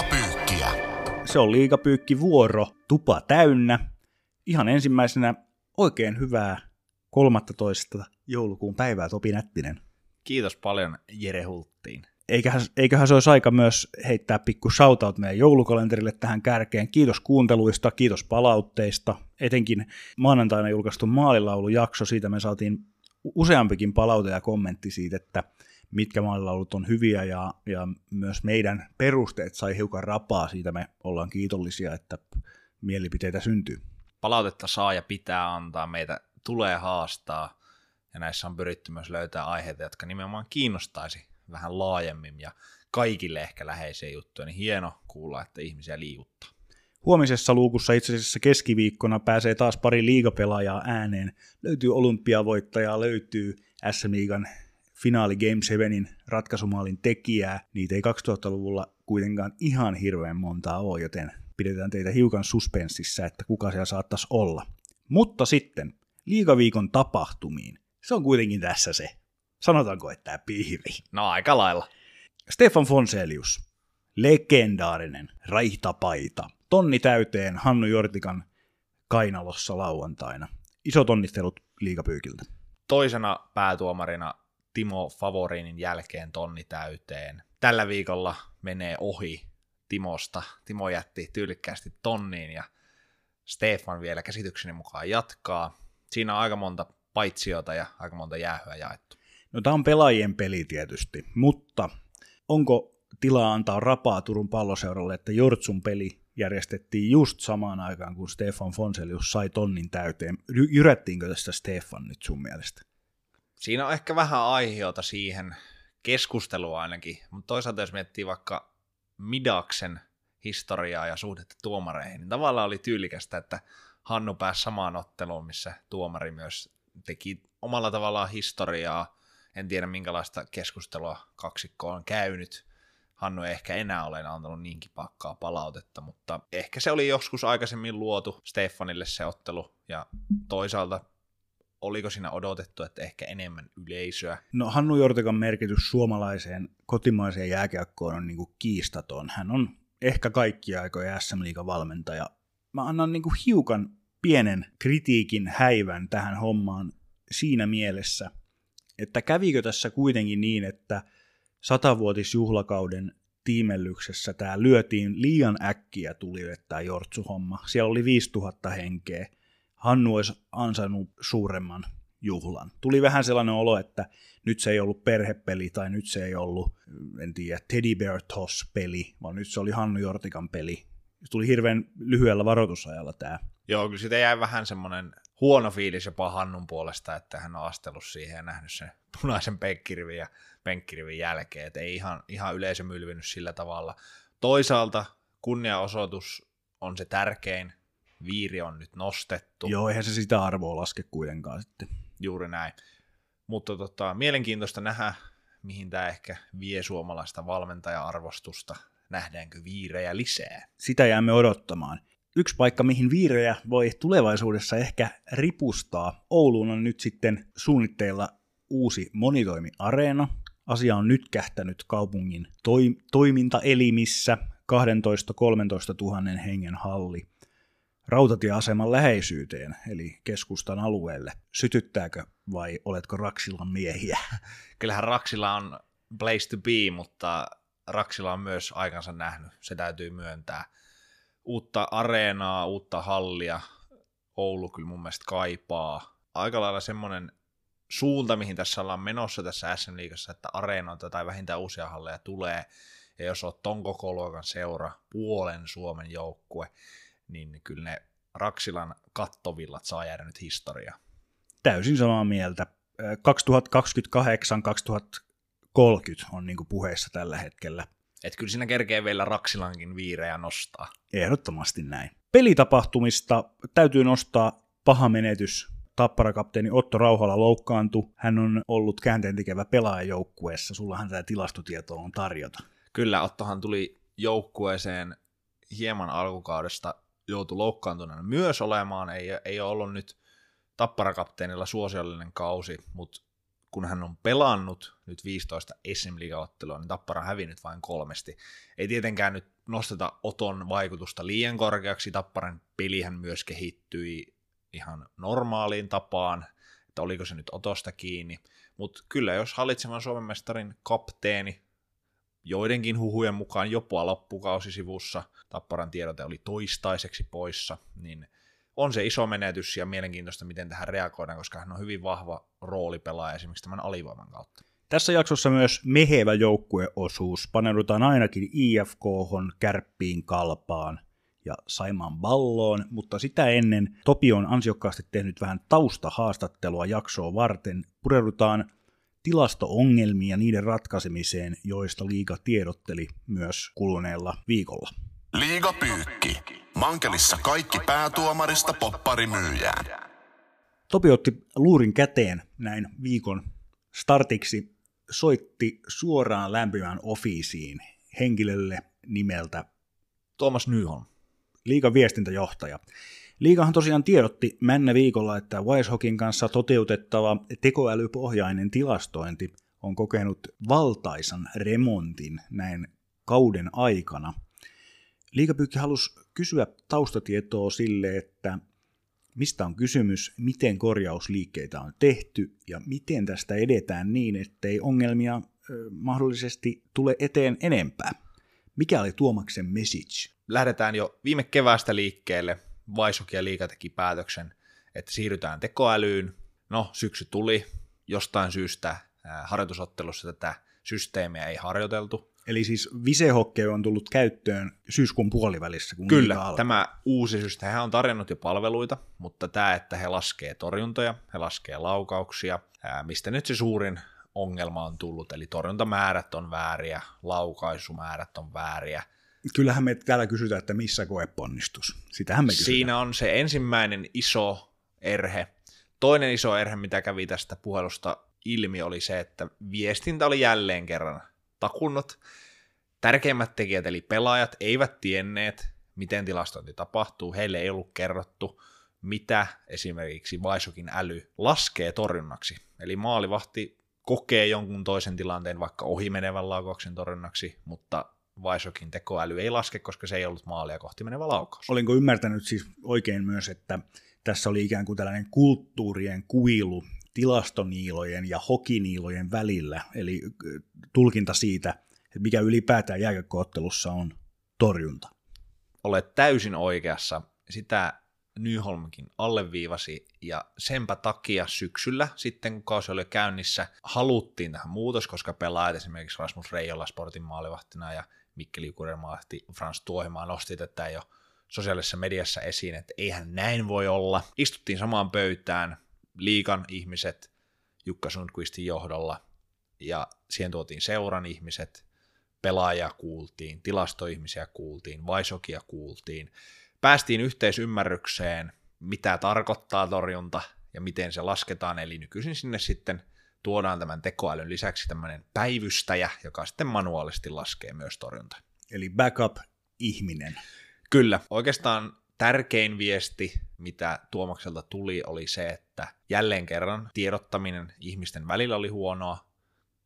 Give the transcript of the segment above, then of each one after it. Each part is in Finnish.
Liigapyykkiä. Se on liigapyykki vuoro, tupa täynnä. Ihan ensimmäisenä oikein hyvää 13. joulukuun päivää Topi Nättinen. Kiitos paljon Jere Hulttiin. Eiköhän, eiköhän se olisi aika myös heittää pikku shoutout meidän joulukalenterille tähän kärkeen. Kiitos kuunteluista, kiitos palautteista. Etenkin maanantaina julkaistu maalilaulujakso, siitä me saatiin useampikin palaute ja kommentti siitä, että mitkä maalilaulut on hyviä ja, ja myös meidän perusteet sai hiukan rapaa. Siitä me ollaan kiitollisia, että mielipiteitä syntyy. Palautetta saa ja pitää antaa, meitä tulee haastaa ja näissä on pyritty myös löytää aiheita, jotka nimenomaan kiinnostaisi vähän laajemmin ja kaikille ehkä läheisiä juttuja, niin hieno kuulla, että ihmisiä liikuttaa. Huomisessa luukussa itse asiassa keskiviikkona pääsee taas pari liigapelaajaa ääneen. Löytyy olympiavoittajaa, löytyy SM Liigan finaali Game 7 ratkaisumaalin tekijää. Niitä ei 2000-luvulla kuitenkaan ihan hirveän montaa ole, joten pidetään teitä hiukan suspenssissa, että kuka siellä saattaisi olla. Mutta sitten liigaviikon tapahtumiin. Se on kuitenkin tässä se. Sanotaanko, että tämä pihvi. No aika lailla. Stefan Fonselius, legendaarinen raihtapaita. Tonni täyteen Hannu Jortikan kainalossa lauantaina. Isot onnistelut liigapyykiltä. Toisena päätuomarina Timo Favorinin jälkeen tonni täyteen. Tällä viikolla menee ohi Timosta. Timo jätti tyylikkäästi tonniin ja Stefan vielä käsitykseni mukaan jatkaa. Siinä on aika monta paitsiota ja aika monta jäähyä jaettu. No tämä on pelaajien peli tietysti, mutta onko tilaa antaa rapaa Turun palloseuralle, että Jortsun peli järjestettiin just samaan aikaan, kun Stefan Fonselius sai tonnin täyteen. Jyrättiinkö tästä Stefan nyt sun mielestä? Siinä on ehkä vähän aiheota siihen keskustelua ainakin, mutta toisaalta jos miettii vaikka Midaksen historiaa ja suhdetta tuomareihin, niin tavallaan oli tyylikästä, että Hannu pääsi samaan otteluun, missä tuomari myös teki omalla tavallaan historiaa. En tiedä minkälaista keskustelua kaksikko on käynyt. Hannu ei ehkä enää ole antanut niinkin pakkaa palautetta, mutta ehkä se oli joskus aikaisemmin luotu Stefanille se ottelu, ja toisaalta oliko siinä odotettu, että ehkä enemmän yleisöä? No Hannu Jortikan merkitys suomalaiseen kotimaiseen jääkiekkoon on niin kuin kiistaton. Hän on ehkä kaikki aikoja SM Liigan valmentaja. Mä annan niin kuin hiukan pienen kritiikin häivän tähän hommaan siinä mielessä, että kävikö tässä kuitenkin niin, että satavuotisjuhlakauden tiimellyksessä tämä lyötiin liian äkkiä tuli tämä Jortsu-homma. Siellä oli 5000 henkeä. Hannu olisi ansainnut suuremman juhlan. Tuli vähän sellainen olo, että nyt se ei ollut perhepeli tai nyt se ei ollut, en tiedä, Teddy Bear Toss-peli, vaan nyt se oli Hannu Jortikan peli. Tuli hirveän lyhyellä varoitusajalla tämä. Joo, kyllä siitä jäi vähän semmoinen huono fiilis jopa Hannun puolesta, että hän on astellut siihen ja nähnyt sen punaisen penkkirivin ja penkkirivin jälkeen, että ei ihan, ihan yleisö mylvinyt sillä tavalla. Toisaalta kunniaosoitus on se tärkein, viiri on nyt nostettu. Joo, eihän se sitä arvoa laske kuitenkaan sitten. Juuri näin. Mutta tota, mielenkiintoista nähdä, mihin tämä ehkä vie suomalaista valmentaja-arvostusta. Nähdäänkö viirejä lisää? Sitä jäämme odottamaan. Yksi paikka, mihin viirejä voi tulevaisuudessa ehkä ripustaa. Ouluun on nyt sitten suunnitteilla uusi monitoimiareena. Asia on nyt kähtänyt kaupungin toi- toimintaelimissä 12-13 000 hengen halli rautatieaseman läheisyyteen, eli keskustan alueelle. Sytyttääkö vai oletko Raksilan miehiä? Kyllähän Raksila on place to be, mutta Raksila on myös aikansa nähnyt, se täytyy myöntää. Uutta areenaa, uutta hallia Oulu kyllä mun mielestä kaipaa. Aika lailla semmoinen suunta, mihin tässä ollaan menossa tässä SM Liigassa, että areenoita tai vähintään uusia halleja tulee, ja jos oot ton koko luokan seura, puolen Suomen joukkue, niin kyllä ne Raksilan kattovillat saa jäädä nyt historiaa. Täysin samaa mieltä. 2028-2030 on niin puheessa tällä hetkellä. Et kyllä siinä kerkee vielä Raksilankin viirejä nostaa. Ehdottomasti näin. Pelitapahtumista täytyy nostaa paha menetys. Tapparakapteeni Otto Rauhala loukkaantui. Hän on ollut käänteen tekevä pelaajajoukkueessa. Sullahan tämä tilastotieto on tarjota. Kyllä, Ottohan tuli joukkueeseen hieman alkukaudesta joutui loukkaantuneena myös olemaan. Ei, ei ole ollut nyt tapparakapteenilla suosiollinen kausi, mutta kun hän on pelannut nyt 15 SM Liiga-ottelua, niin Tappara on hävinnyt vain kolmesti. Ei tietenkään nyt nosteta Oton vaikutusta liian korkeaksi, Tapparan pelihän myös kehittyi ihan normaaliin tapaan, että oliko se nyt Otosta kiinni, mutta kyllä jos hallitsevan Suomen mestarin kapteeni joidenkin huhujen mukaan jopa loppukausisivussa, Tapparan tiedote oli toistaiseksi poissa, niin on se iso menetys ja mielenkiintoista, miten tähän reagoidaan, koska hän on hyvin vahva roolipelaaja esimerkiksi tämän alivoiman kautta. Tässä jaksossa myös mehevä joukkueosuus. Paneudutaan ainakin IFK, Kärppiin, Kalpaan ja Saimaan balloon, mutta sitä ennen Topi on ansiokkaasti tehnyt vähän taustahaastattelua jaksoa varten. Pureudutaan tilasto-ongelmiin ja niiden ratkaisemiseen, joista liiga tiedotteli myös kuluneella viikolla. Liiga pyykki. Mankelissa kaikki päätuomarista popparimyyjään. Topi otti luurin käteen näin viikon startiksi, soitti suoraan lämpimään ofiisiin henkilölle nimeltä Tuomas Nyholm. liigan viestintäjohtaja. Liigahan tosiaan tiedotti männä viikolla, että Wisehokin kanssa toteutettava tekoälypohjainen tilastointi on kokenut valtaisan remontin näin kauden aikana. Liigapyykki halusi kysyä taustatietoa sille, että mistä on kysymys, miten korjausliikkeitä on tehty ja miten tästä edetään niin, ettei ongelmia mahdollisesti tule eteen enempää. Mikä oli Tuomaksen message? Lähdetään jo viime keväästä liikkeelle. Vaisoki ja Liiga teki päätöksen, että siirrytään tekoälyyn. No, syksy tuli. Jostain syystä harjoitusottelussa tätä systeemiä ei harjoiteltu. Eli siis visehokkei on tullut käyttöön syyskuun puolivälissä, kun Kyllä, tämä uusi systeemi, hän on tarjonnut jo palveluita, mutta tämä, että he laskee torjuntoja, he laskee laukauksia, ää, mistä nyt se suurin ongelma on tullut, eli torjuntamäärät on vääriä, laukaisumäärät on vääriä. Kyllähän me täällä kysytään, että missä koeponnistus. Sitähän me kysytään. Siinä on se ensimmäinen iso erhe. Toinen iso erhe, mitä kävi tästä puhelusta ilmi, oli se, että viestintä oli jälleen kerran takunnut. Tärkeimmät tekijät, eli pelaajat, eivät tienneet, miten tilastointi tapahtuu. Heille ei ollut kerrottu, mitä esimerkiksi Vaisokin äly laskee torjunnaksi. Eli maalivahti kokee jonkun toisen tilanteen vaikka ohimenevän laukauksen torjunnaksi, mutta Vaisokin tekoäly ei laske, koska se ei ollut maalia kohti menevä laukaus. Olinko ymmärtänyt siis oikein myös, että tässä oli ikään kuin tällainen kulttuurien kuilu tilastoniilojen ja hokiniilojen välillä, eli ö, tulkinta siitä, että mikä ylipäätään jääkäkkoottelussa on torjunta. Olet täysin oikeassa. Sitä Nyholmkin alleviivasi, ja senpä takia syksyllä, sitten kun kausi oli käynnissä, haluttiin tähän muutos, koska pelaajat esimerkiksi Rasmus Reijola Sportin maalivahtina ja Mikkeli Kudermaalahti Frans Tuohimaa nosti tätä jo sosiaalisessa mediassa esiin, että eihän näin voi olla. Istuttiin samaan pöytään, liikan ihmiset Jukka Sundqvistin johdolla, ja siihen tuotiin seuran ihmiset, pelaajia kuultiin, tilastoihmisiä kuultiin, Vaisokia kuultiin, päästiin yhteisymmärrykseen, mitä tarkoittaa torjunta ja miten se lasketaan, eli nykyisin sinne sitten tuodaan tämän tekoälyn lisäksi tämmöinen päivystäjä, joka sitten manuaalisesti laskee myös torjunta. Eli backup-ihminen. Kyllä, oikeastaan tärkein viesti, mitä Tuomakselta tuli, oli se, että jälleen kerran tiedottaminen ihmisten välillä oli huonoa,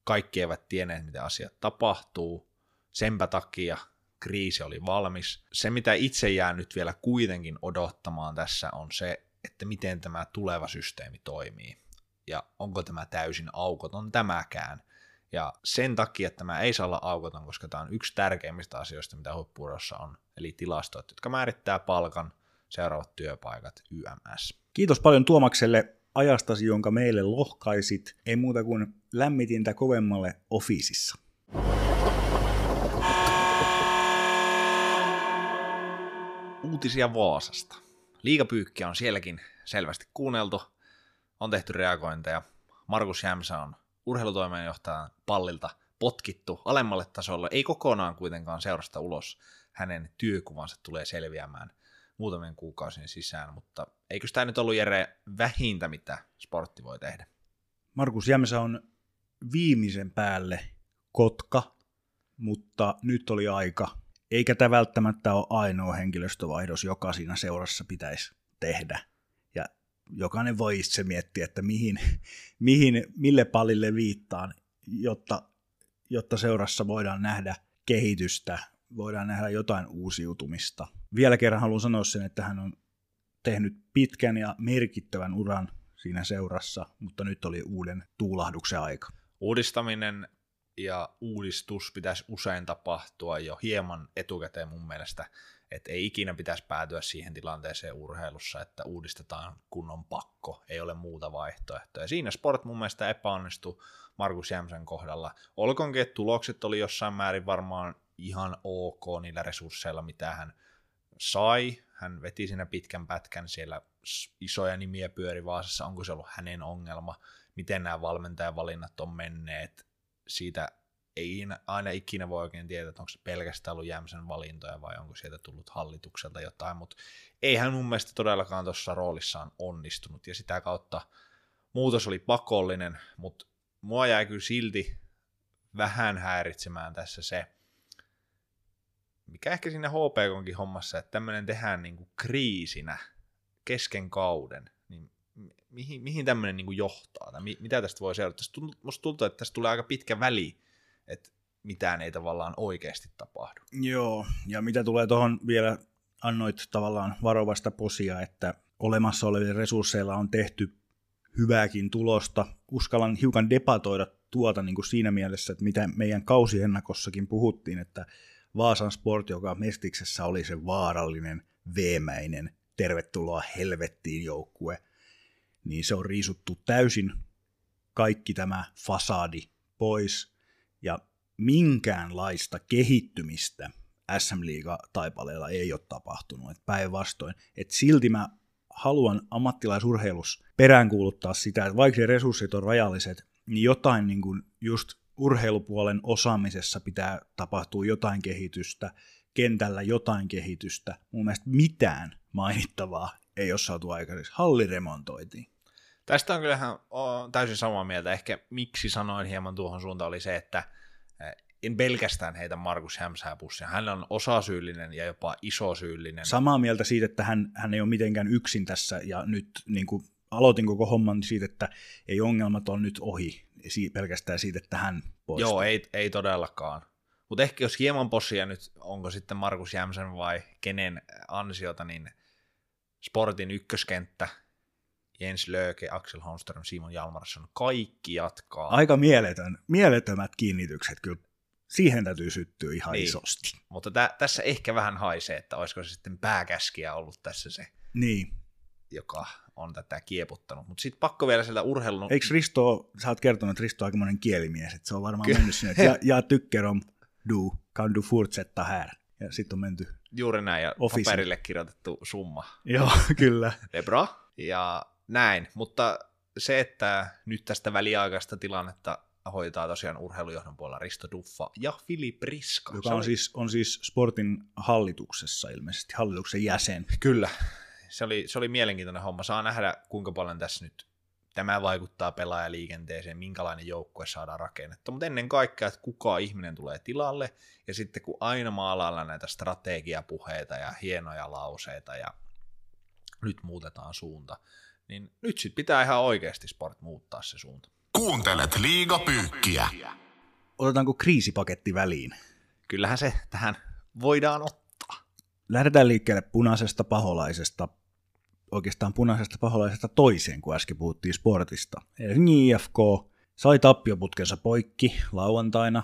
kaikki eivät tienneet, miten asiat tapahtuu, senpä takia kriisi oli valmis. Se, mitä itse jään nyt vielä kuitenkin odottamaan tässä, on se, että miten tämä tuleva systeemi toimii. Ja onko tämä täysin aukoton tämäkään. Ja sen takia että tämä ei saa olla aukoton, koska tämä on yksi tärkeimmistä asioista, mitä huippuurossa on, eli tilastot, jotka määrittää palkan, seuraavat työpaikat, YMS. Kiitos paljon Tuomakselle ajastasi, jonka meille lohkaisit. Ei muuta kuin lämmitintä kovemmalle officeissa. Uutisia Vaasasta. Liigapyykkiä on sielläkin selvästi kuunneltu, on tehty reagointeja. Markus Jämsä on urheilutoimenjohtajan pallilta potkittu alemmalle tasolle, ei kokonaan kuitenkaan seurasta ulos. Hänen työkuvansa tulee selviämään muutamien kuukausien sisään, mutta eikö tämä nyt ollut Jere vähintä, mitä sportti voi tehdä? Markus Jämsä on viimeisen päälle kotka, mutta nyt oli aika. Eikä tämä välttämättä ole ainoa henkilöstövaihdos, joka siinä seurassa pitäisi tehdä. Jokainen voi itse miettiä, että mihin, mihin mille palille viittaan, jotta, jotta seurassa voidaan nähdä kehitystä, voidaan nähdä jotain uusiutumista. Vielä kerran haluan sanoa sen, että hän on tehnyt pitkän ja merkittävän uran siinä seurassa, mutta nyt oli uuden tuulahduksen aika. Uudistaminen ja uudistus pitäisi usein tapahtua jo hieman etukäteen mun mielestä, että ei ikinä pitäisi päätyä siihen tilanteeseen urheilussa, että uudistetaan kun on pakko, ei ole muuta vaihtoehtoa. Ja siinä sport mun mielestä epäonnistui Markus Jämsen kohdalla. Olkoonkin, että tulokset oli jossain määrin varmaan ihan ok niillä resursseilla, mitä hän sai. Hän veti siinä pitkän pätkän siellä isoja nimiä pyöri Vaasassa, onko se ollut hänen ongelma, miten nämä valmentajavalinnat on menneet, siitä ei aina ikinä voi oikein tietää, että onko se pelkästään ollut Jämsen valintoja vai onko sieltä tullut hallitukselta jotain, mutta ei hän mun mielestä todellakaan tuossa roolissaan onnistunut ja sitä kautta muutos oli pakollinen, mutta mua jäi kyllä silti vähän häiritsemään tässä se, mikä ehkä siinä HPKonkin hommassa, että tämmöinen tehdään niinku kriisinä kesken kauden, niin mihin, mihin tämmöinen niinku johtaa, tai mitä tästä voi seurata? Tästä tuntuu, musta tuntuu, että tästä tulee aika pitkä väli, että mitään ei tavallaan oikeasti tapahdu. Joo, ja mitä tulee tuohon vielä, annoit tavallaan varovasta posia, että olemassa olevilla resursseilla on tehty hyvääkin tulosta. Uskallan hiukan debatoida tuota niin kuin siinä mielessä, että mitä meidän kausiennakossakin puhuttiin, että Vaasan Sport, joka Mestiksessä oli se vaarallinen, veemäinen, tervetuloa helvettiin joukkue, niin se on riisuttu täysin kaikki tämä fasadi pois ja minkäänlaista kehittymistä SM Liiga-taipaleella ei ole tapahtunut, että päinvastoin. että silti mä haluan ammattilaisurheilus peräänkuuluttaa sitä, että vaikka resurssit on rajalliset, niin jotain niin kuin just urheilupuolen osaamisessa pitää tapahtua jotain kehitystä, kentällä jotain kehitystä. Mun mielestä mitään mainittavaa ei ole saatu aikaiseksi. Halli remontoitiin. Tästä on kyllähän täysin samaa mieltä. Ehkä miksi sanoin hieman tuohon suuntaan oli se, että en pelkästään heitä Markus Hämsää pussia. Hän on osasyyllinen ja jopa isosyyllinen. Samaa mieltä siitä, että hän, hän ei ole mitenkään yksin tässä ja nyt niin kuin aloitin koko homman siitä, että ei ongelmat on nyt ohi pelkästään siitä, että hän poistuu. Joo, ei, ei todellakaan. Mutta ehkä jos hieman possia nyt, onko sitten Markus Jämsen vai kenen ansiota, niin Sportin ykköskenttä, Jens Löke, Axel Holmström, Simon Jalmarsson, kaikki jatkaa. Aika mieletön, mielettömät kiinnitykset kyllä. Siihen täytyy syttyä ihan niin. isosti. Mutta tä, tässä ehkä vähän haisee, että olisiko se sitten pääkäskiä ollut tässä se, niin. joka on tätä kieputtanut. Mutta sitten pakko vielä sieltä urheilun... Eikö Risto, sä oot kertonut, että Risto on aikamoinen kielimies, että se on varmaan Ky- mennyt sinne, että ja, ja tycker om du, kan du fortsätta här. Ja sitten on menty Juuri näin, ja office. paperille kirjoitettu summa. Joo, kyllä. Debra. Ja näin, mutta se, että nyt tästä väliaikaista tilannetta hoitaa tosiaan urheilujohdon puolella Risto Duffa ja Filip Riska. Joka on, oli... siis, on siis sportin hallituksessa ilmeisesti, hallituksen jäsen. Kyllä, se oli, se oli mielenkiintoinen homma. Saa nähdä, kuinka paljon tässä nyt tämä vaikuttaa pelaajaliikenteeseen, minkälainen joukkue saadaan rakennettua. Mutta ennen kaikkea, että kuka ihminen tulee tilalle, ja sitten kun aina maalaillaan näitä strategiapuheita ja hienoja lauseita, ja nyt muutetaan suunta, niin nyt sitten pitää ihan oikeasti sport muuttaa se suunta. Kuuntelet liigapyykkiä. Otetaanko kriisipaketti väliin? Kyllähän se tähän voidaan ottaa. Lähdetään liikkeelle punaisesta paholaisesta oikeastaan punaisesta paholaisesta toiseen, kun äsken puhuttiin sportista. Helsingin IFK sai tappioputkensa poikki lauantaina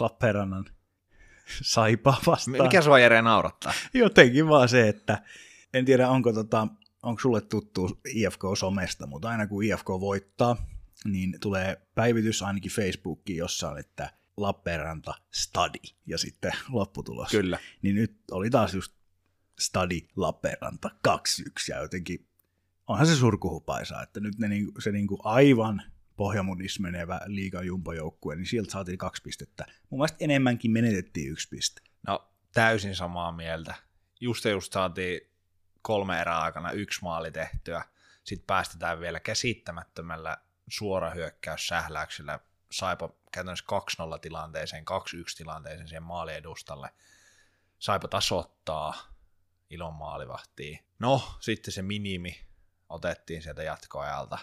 Lappeenrannan saipa vastaan. Mikä sua Jere naurattaa? Jotenkin vaan se, että en tiedä onko, tota, onko sulle tuttu IFK-somesta, mutta aina kun IFK voittaa, niin tulee päivitys ainakin Facebookiin, jossa on, että Lappeenranta study ja sitten lopputulos. Kyllä. Niin nyt oli taas just Stadi Lappeenranta 2-1 ja jotenkin onhan se surkuhupaisa, että nyt ne niinku, se niinku aivan pohjamunis menevä liigan jumpajoukkue, niin sieltä saatiin kaksi pistettä. Mun mielestä enemmänkin menetettiin yksi piste. No täysin samaa mieltä. Just just saatiin kolme erää aikana yksi maali tehtyä. Sitten päästetään vielä käsittämättömällä suorahyökkäyssähläyksellä Saipa käytännössä 2-0 tilanteeseen, 2-1 tilanteeseen siihen maaliedustalle. Saipa tasoittaa ilon maalivahtiin. No, sitten se minimi otettiin sieltä jatkoajalta.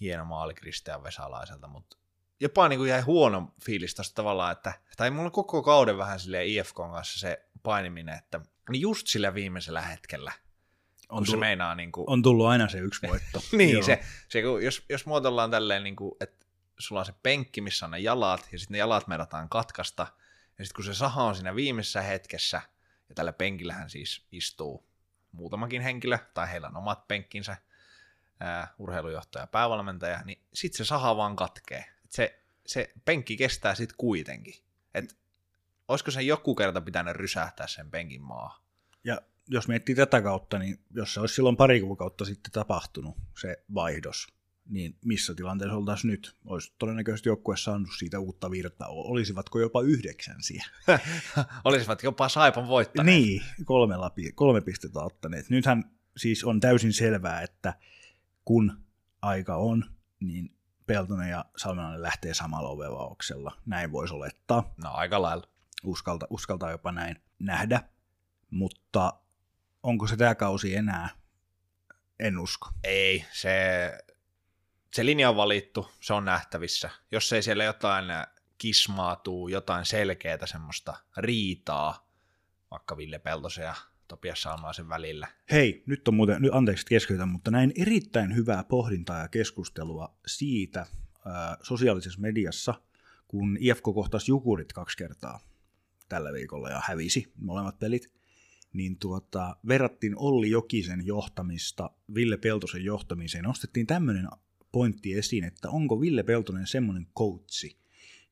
Hieno maali Kristian Vesalaiselta, mutta jopa niin kuin jäi huono fiilis tosta tavallaan, että, tai mulla koko kauden vähän silleen IFKn kanssa se painiminen, että just sillä viimeisellä hetkellä, On, kun se tullut, meinaa niin kuin, on tullut aina se yksi voitto. niin, Joo. se, se, kun jos, jos muotoillaan tälleen, niin kuin, että sulla on se penkki, missä on ne jalat, ja sitten ne jalat medataan katkasta, ja sitten kun se saha on siinä viimeisessä hetkessä, ja tällä penkillähän siis istuu muutamakin henkilö, tai heillä on omat penkkinsä, ää, urheilujohtaja ja päävalmentaja, niin sitten se saha vaan katkee. Et se, se penkki kestää sitten kuitenkin. Et olisiko sen joku kerta pitänyt rysähtää sen penkin maahan? Ja jos miettii tätä kautta, niin jos se olisi silloin pari kuukautta sitten tapahtunut, se vaihdos, niin missä tilanteessa oltaisiin nyt? Olisi todennäköisesti joukkue saanut siitä uutta virtaa. Olisivatko jopa yhdeksänsiä? Olisivat jopa Saipan voittaneet. Niin, kolme, lapi, kolme pistettä ottaneet. Nythän siis on täysin selvää, että kun aika on, niin Peltonen ja Salmelainen lähtee samalla ovevauksella. Näin voisi olettaa. No aika lailla. Uskalta, uskaltaa jopa näin nähdä. Mutta onko se tämä kausi enää? En usko. Ei, se, se linja on valittu, se on nähtävissä. Jos ei siellä jotain kismaatuu, jotain selkeää semmoista riitaa, vaikka Ville Peltosen ja Topias Salmaisen välillä. Hei, nyt on muuten, nyt anteeksi että keskeytän, mutta näin erittäin hyvää pohdintaa ja keskustelua siitä ää, sosiaalisessa mediassa, kun IFK kohtasi Jukurit kaksi kertaa tällä viikolla ja hävisi molemmat pelit, niin tuota, verrattiin Olli Jokisen johtamista Ville Peltosen johtamiseen. Nostettiin tämmöinen pointti esiin, että onko Ville Peltonen semmoinen coachi,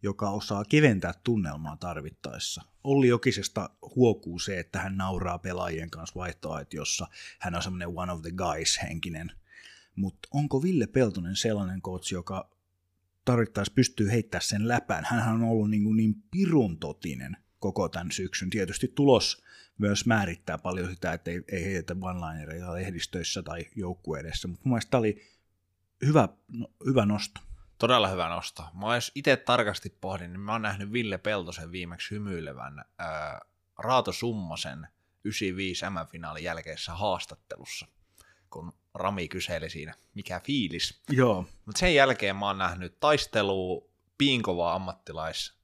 joka osaa keventää tunnelmaa tarvittaessa. Olli Jokisesta huokuu se, että hän nauraa pelaajien kanssa vaihtoaitiossa. Hän on semmoinen one of the guys henkinen. Mutta onko Ville Peltonen sellainen coach, joka tarvittaessa pystyy heittämään sen läpään? Hän on ollut niin, niin pirun totinen koko tämän syksyn. Tietysti tulos myös määrittää paljon sitä, että ei, ei heitetä one-linereita lehdistöissä tai joukkueedessä, mutta mun mielestä tämä oli hyvä, no, hyvä nosto. Todella hyvä nosto. Mä jos itse tarkasti pohdin, niin mä oon nähnyt Ville Peltosen viimeksi hymyilevän ää, Raato Summasen 95 M-finaalin jälkeisessä haastattelussa, kun Rami kyseli siinä, mikä fiilis. Joo, Mutta sen jälkeen mä oon nähnyt taistelua, piinkovaa ammattilais,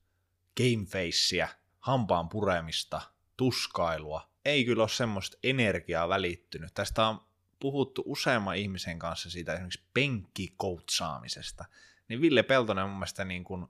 gamefacea, hampaan puremista, tuskailua. Ei kyllä ole semmoista energiaa välittynyt. Tästä on puhuttu useamman ihmisen kanssa siitä esimerkiksi penkkikoutsaamisesta. Niin Ville Peltonen on mun mielestä niin kuin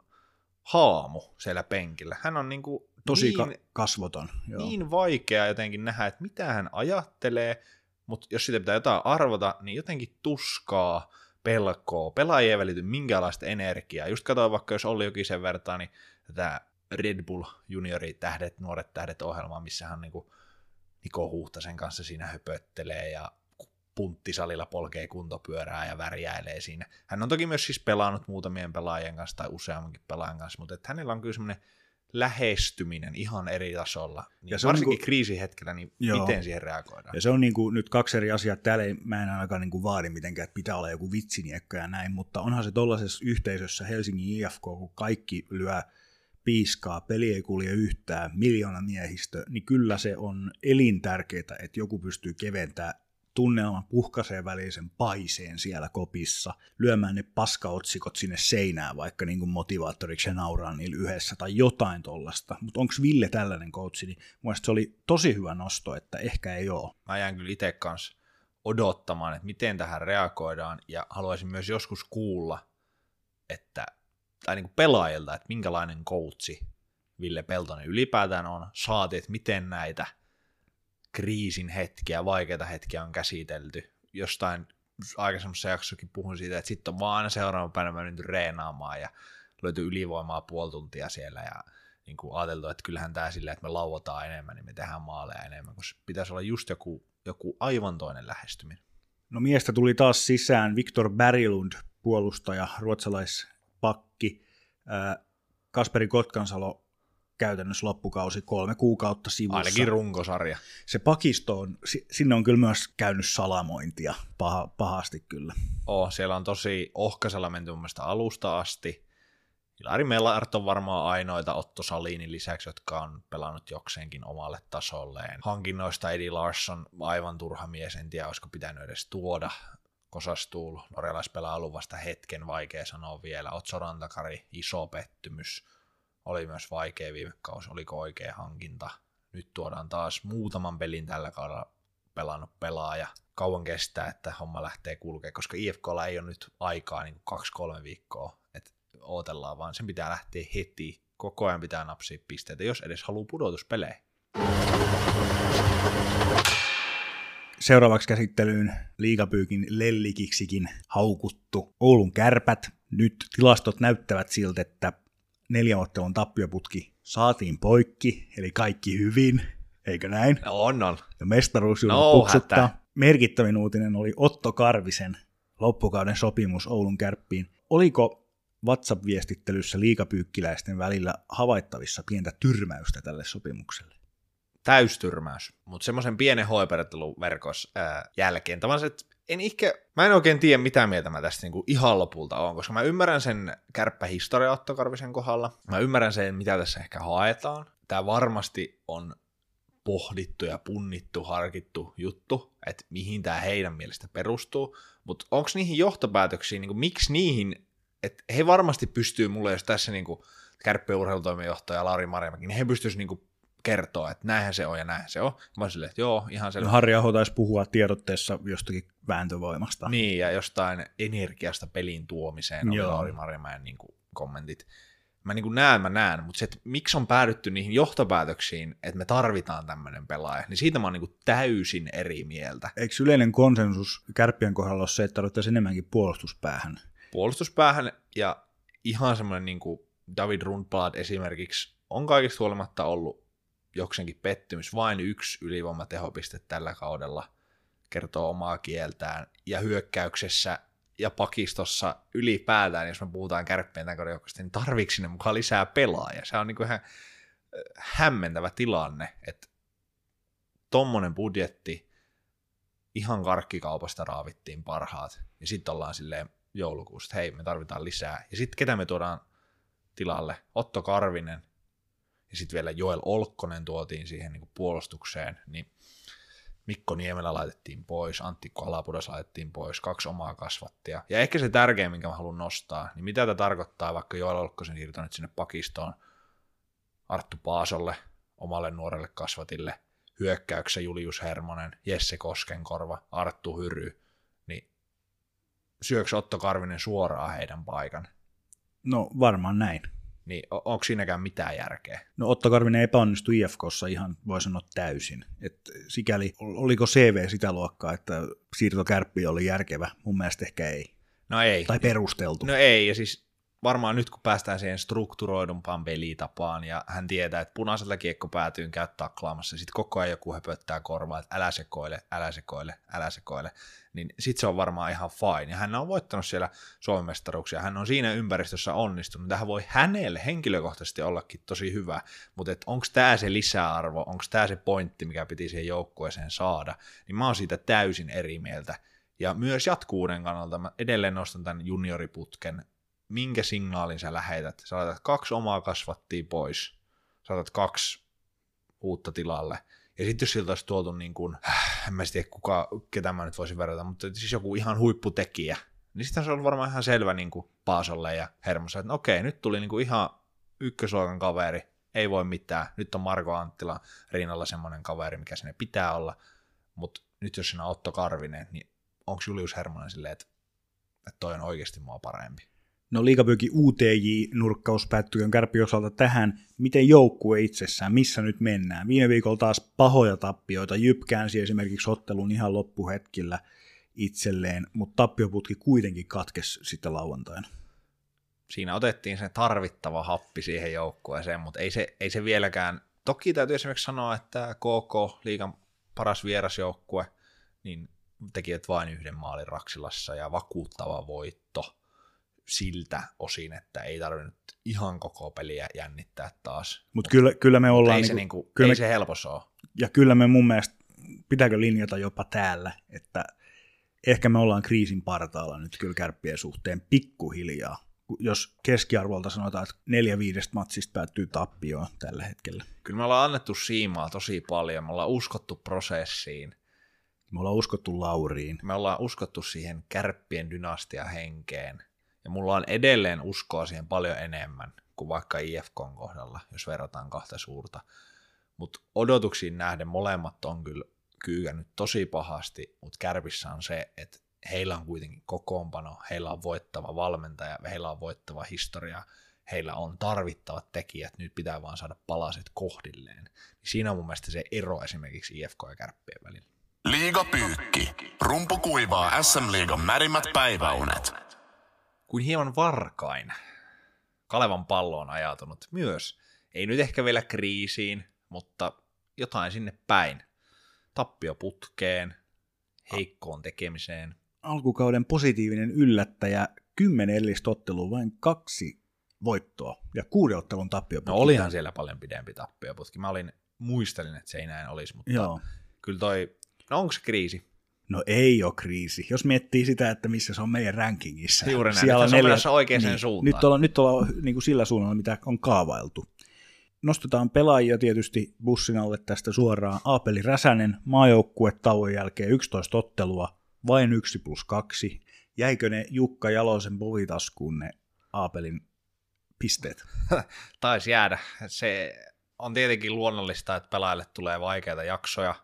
haamu siellä penkillä. Hän on niin kuin tosi niin, ka- kasvoton. Joo. niin vaikea jotenkin nähdä, että mitä hän ajattelee, mutta jos sitä pitää jotain arvota, niin jotenkin tuskaa, pelkoa, pelaajia ei välity minkäänlaista energiaa. Just katsoin vaikka, jos Olli Jokisen vertaa, niin tätä Red Bull juniori tähdet, nuoret tähdet ohjelmaa, missä hän niin Niko Huhtasen kanssa siinä höpöttelee ja punttisalilla polkee kuntopyörää ja värjäilee siinä. Hän on toki myös siis pelannut muutamien pelaajien kanssa tai useammankin pelaajan kanssa, mutta että hänellä on kyllä semmoinen lähestyminen ihan eri tasolla. Niin Ja se on varsinkin niinku- kriisihetkellä, niin Joo. miten siihen reagoidaan? Ja se on niin kuin nyt kaksi eri asiaa. Täällä ei, mä en ainakaan niin kuin vaadi mitenkään, että pitää olla joku vitsiniekka ja näin, mutta onhan se tuollaisessa yhteisössä Helsingin IFK, kun kaikki lyö piiskaa, peli ei kulje yhtään, miljoona miehistö, niin kyllä se on elintärkeää, että joku pystyy keventämään tunnelman puhkaseen välisen paiseen siellä kopissa, lyömään ne paskaotsikot sinne seinään vaikka niin kuin motivaattoriksi ja nauraa niillä yhdessä tai jotain tollasta. Mutta onko Ville tällainen coachi, niin mun se oli tosi hyvä nosto, että ehkä ei ole. Mä jään kyllä itse kanssa odottamaan, että miten tähän reagoidaan, ja haluaisin myös joskus kuulla, että, tai niin kuin pelaajilta, että minkälainen coachi Ville Peltonen ylipäätään on, saati, että miten näitä kriisin hetkiä, vaikeita hetkiä on käsitelty. Jostain aikaisemmassa jaksossakin puhun siitä, että sitten on vaan aina seuraavan päivänä mennyt reenaamaan ja löytyy ylivoimaa puoli tuntia siellä ja niin kuin ajateltu, että kyllähän tämä silleen, että me lauotaan enemmän, niin me tehdään maaleja enemmän, koska pitäisi olla just joku, joku aivan toinen lähestyminen. No miestä tuli taas sisään Viktor Berglund, puolustaja, ruotsalaispakki. Kasperi Kotkansalo käytännössä loppukausi kolme kuukautta sivussa. Ainakin runkosarja. Se pakisto on, si- sinne on kyllä myös käynyt salamointia paha, pahasti kyllä. Oh, siellä on tosi ohkaisella menty mun mielestä alusta asti. Ilari Mellart on varmaan ainoita Otto Salinin lisäksi, jotka on pelannut jokseenkin omalle tasolleen. Hankinnoista Eddie Larsson aivan turha mies, en tiedä olisiko pitänyt edes tuoda. Kosastuul, norjalaispelaa ollut vasta hetken, vaikea sanoa vielä. Otso Rantakari, iso pettymys. Oli myös vaikea viime kausi, oliko oikea hankinta. Nyt tuodaan taas muutaman pelin tällä kaudella pelannut pelaaja. Kauan kestää, että homma lähtee kulkemaan, koska IFKlla ei ole nyt aikaa niin kaksi-kolme viikkoa, että ootellaan, vaan sen pitää lähteä heti. Koko ajan pitää napsia pisteitä, jos edes haluaa pudotuspeleihin. Seuraavaksi käsittelyyn liigapyykin lellikiksikin haukuttu Oulun kärpät. Nyt tilastot näyttävät siltä, että neljän ottelun tappioputki saatiin poikki, eli kaikki hyvin, eikö näin? No on, on. Ja mestaruus No, puksuttaa. hätä. Merkittävin uutinen oli Otto Karvisen loppukauden sopimus Oulun kärppiin. Oliko WhatsApp-viestittelyssä liigapyykkiläisten välillä havaittavissa pientä tyrmäystä tälle sopimukselle? Täystyrmäys, mutta semmoisen pienen hoiperettelun verkos jälkeen. Tavallaan, että en ehkä, mä en oikein tiedä mitä mieltä mä tästä niinku ihan lopulta on, koska mä ymmärrän sen kärppähistoria Otto Karvisen kohdalla. Mä ymmärrän sen, mitä tässä ehkä haetaan. Tämä varmasti on pohdittu ja punnittu, harkittu juttu, että mihin tämä heidän mielestä perustuu, mutta onko niihin johtopäätöksiin, niin miksi niihin, että he varmasti pystyy mulle, jos tässä niin kärppien urheilutoimenjohtaja Lauri Marjamäki, niin he pystyisivät niin kertoa, että näinhän se on ja näinhän se on. Mä silleen, että joo, ihan selvä. No, Harri Aho taisi puhua tiedotteessa jostakin vääntövoimasta. Niin, ja jostain energiasta pelin tuomiseen oli Joo. Lauri Marjamäen niin kuin, kommentit. Mä niin kuin näen, mä näen, mutta se, että miksi on päädytty niihin johtopäätöksiin, että me tarvitaan tämmöinen pelaaja, niin siitä mä oon niin kuin täysin eri mieltä. Eikö yleinen konsensus kärppien kohdalla ole se, että tarvittaisiin enemmänkin puolustuspäähän? Puolustuspäähän ja ihan semmoinen niin kuin David Rundblad esimerkiksi on kaikista huolimatta ollut jokseenkin pettymys. Vain yksi ylivoimatehopiste tällä kaudella kertoo omaa kieltään. Ja hyökkäyksessä ja pakistossa ylipäätään, jos me puhutaan kärppien tämän kauden niin tarviiko sinne mukaan lisää pelaajia? Se on niin kuin ihan äh, hämmentävä tilanne, että tommonen budjetti ihan karkkikaupasta raavittiin parhaat, ja sitten ollaan silleen joulukuussa, että hei, me tarvitaan lisää. Ja sitten ketä me tuodaan tilalle? Otto Karvinen, ja sitten vielä Joel Olkkonen tuotiin siihen niin kuin puolustukseen, niin Mikko Niemelä laitettiin pois, Antti Alapudas laitettiin pois, kaksi omaa kasvattia. Ja ehkä se tärkein, minkä mä haluan nostaa, niin mitä tämä tarkoittaa, vaikka Joel Olkkosen siirto nyt sinne pakistoon Arttu Paasolle, omalle nuorelle kasvatille, hyökkäyksessä Julius Hermonen, Jesse Koskenkorva, Arttu Hyry, niin syöks Otto Karvinen suoraan heidän paikan? No varmaan näin. Niin on, onko siinäkään mitään järkeä? No Otto Karvinen epäonnistui IFKssa ihan, voi sanoa täysin. Et sikäli, oliko CV sitä luokkaa, että siirto kärppiin oli järkevä? Mun mielestä ehkä ei. No ei. Tai perusteltu. No ei, ja siis varmaan nyt kun päästään siihen strukturoidumpaan pelitapaan, ja hän tietää, että punaiselta kiekko päätyy käy taklaamassa, sitten koko ajan joku höpöttää korvaa, että älä sekoile, älä sekoile, älä sekoile, niin sitten se on varmaan ihan fine. Ja hän on voittanut siellä Suomen mestaruuksia, hän on siinä ympäristössä onnistunut, tähän voi hänelle henkilökohtaisesti ollakin tosi hyvä, mutta onko tämä se lisäarvo, onko tämä se pointti, mikä piti siihen joukkueeseen saada, niin mä oon siitä täysin eri mieltä. Ja myös jatkuuden kannalta mä edelleen nostan tämän junioriputken, minkä signaalin sä lähetät. Sä laitat kaksi omaa kasvattia pois, sä laitat kaksi uutta tilalle. Ja sitten jos siltä olisi tuotu niin kuin, en mä tiedä kuka, ketä mä nyt voisin verrata, mutta siis joku ihan huipputekijä, niin sitten se on varmaan ihan selvä niin kuin Paasolle ja Hermosa, että no okei, nyt tuli niin kuin ihan ykkösluokan kaveri, ei voi mitään. Nyt on Marko Anttila rinnalla semmoinen kaveri, mikä sinne pitää olla, mutta nyt jos siinä on Otto Karvinen, niin onko Julius Hermonen silleen, että, että toi on oikeasti mua parempi? No liikapyykin UTJ-nurkkaus päättyi kärpi osalta tähän. Miten joukkue itsessään, missä nyt mennään? Viime viikolla taas pahoja tappioita. Jyp käänsi esimerkiksi ottelun ihan loppuhetkillä itselleen, mutta tappioputki kuitenkin katkesi sitten lauantaina. Siinä otettiin se tarvittava happi siihen joukkueeseen, mutta ei se, ei se vieläkään. Toki täytyy esimerkiksi sanoa, että KK, liigan paras vierasjoukkue, niin tekivät vain yhden maalin Raksilassa ja vakuuttava voitto siltä osin, että ei tarvinnut ihan koko peliä jännittää taas. Mutta kyllä, kyllä me ollaan... ei, se, niinku, niinku, kyllä ei me, se helpos ole. Ja kyllä me mun mielestä, pitääkö linjata jopa täällä, että ehkä me ollaan kriisin partaalla nyt kyllä kärppien suhteen pikkuhiljaa. Jos keskiarvolta sanotaan, että neljä viidestä matsista päättyy tappioon tällä hetkellä. Kyllä me ollaan annettu siimaa tosi paljon, me ollaan uskottu prosessiin, Me ollaan uskottu Lauriin. Me ollaan uskottu siihen kärppien dynastia henkeen. Ja mulla on edelleen uskoa siihen paljon enemmän kuin vaikka IFKn kohdalla, jos verrataan kahta suurta. Mutta odotuksiin nähden molemmat on kyllä kyykännyt tosi pahasti, mutta kärpissä on se, että heillä on kuitenkin kokoonpano, heillä on voittava valmentaja, heillä on voittava historia, heillä on tarvittavat tekijät, nyt pitää vaan saada palaset kohdilleen. Siinä on mun mielestä se ero esimerkiksi IFK ja kärppien välillä. Liiga pyykki. Rumpu kuivaa SM-liigan märimmät päiväunet. Kuin hieman varkain. Kalevan pallo on ajatunut myös. Ei nyt ehkä vielä kriisiin, mutta jotain sinne päin. Tappio putkeen, heikkoon tekemiseen. Alkukauden positiivinen yllättäjä, kymmenen ellistottelua, vain kaksi voittoa ja kuuden ottelun tappio. No olihan siellä paljon pidempi tappioputki. Mä olin, muistelin, että se ei näin olisi, mutta Joo. kyllä toi, no onko se kriisi? No ei ole kriisi. Jos miettii sitä, että missä se on meidän rankingissa. Juuri näin, siellä on neljä... oikeaan niin, suuntaan. Nyt ollaan, nyt ollaan niin kuin sillä suunnalla, mitä on kaavailtu. Nostetaan pelaajia tietysti bussin alle tästä suoraan. Aapeli Räsänen, maajoukkue tauon jälkeen 11 ottelua, vain 1 plus 2. Jäikö ne Jukka Jalosen povitaskuun ne Aapelin pisteet? Taisi jäädä. Se on tietenkin luonnollista, että pelaajille tulee vaikeita jaksoja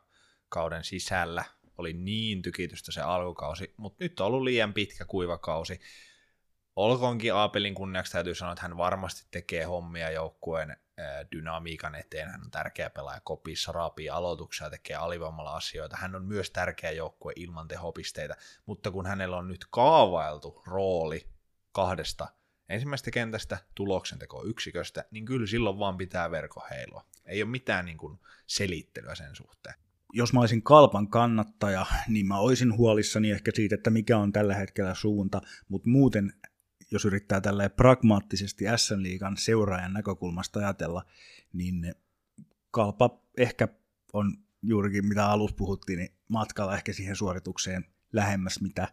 kauden sisällä. Oli niin tykitystä se alkukausi, mutta nyt on ollut liian pitkä kuiva kausi. Olkoonkin Aapelin kunniaksi täytyy sanoa, että hän varmasti tekee hommia joukkueen dynamiikan eteen. Hän on tärkeä pelaaja kopissa, raapii aloituksia, tekee alivoimalla asioita. Hän on myös tärkeä joukkue ilman tehopisteitä, mutta kun hänellä on nyt kaavailtu rooli kahdesta ensimmäistä kentästä tuloksenteko yksiköstä, niin kyllä silloin vaan pitää verko heilua. Ei ole mitään niin kuin selittelyä sen suhteen. Jos mä olisin kalpan kannattaja, niin mä olisin huolissani ehkä siitä, että mikä on tällä hetkellä suunta, mutta muuten jos yrittää tällä pragmaattisesti SN-liigan seuraajan näkökulmasta ajatella, niin kalpa ehkä on juurikin mitä alussa puhuttiin, niin matkalla ehkä siihen suoritukseen lähemmäs, mitä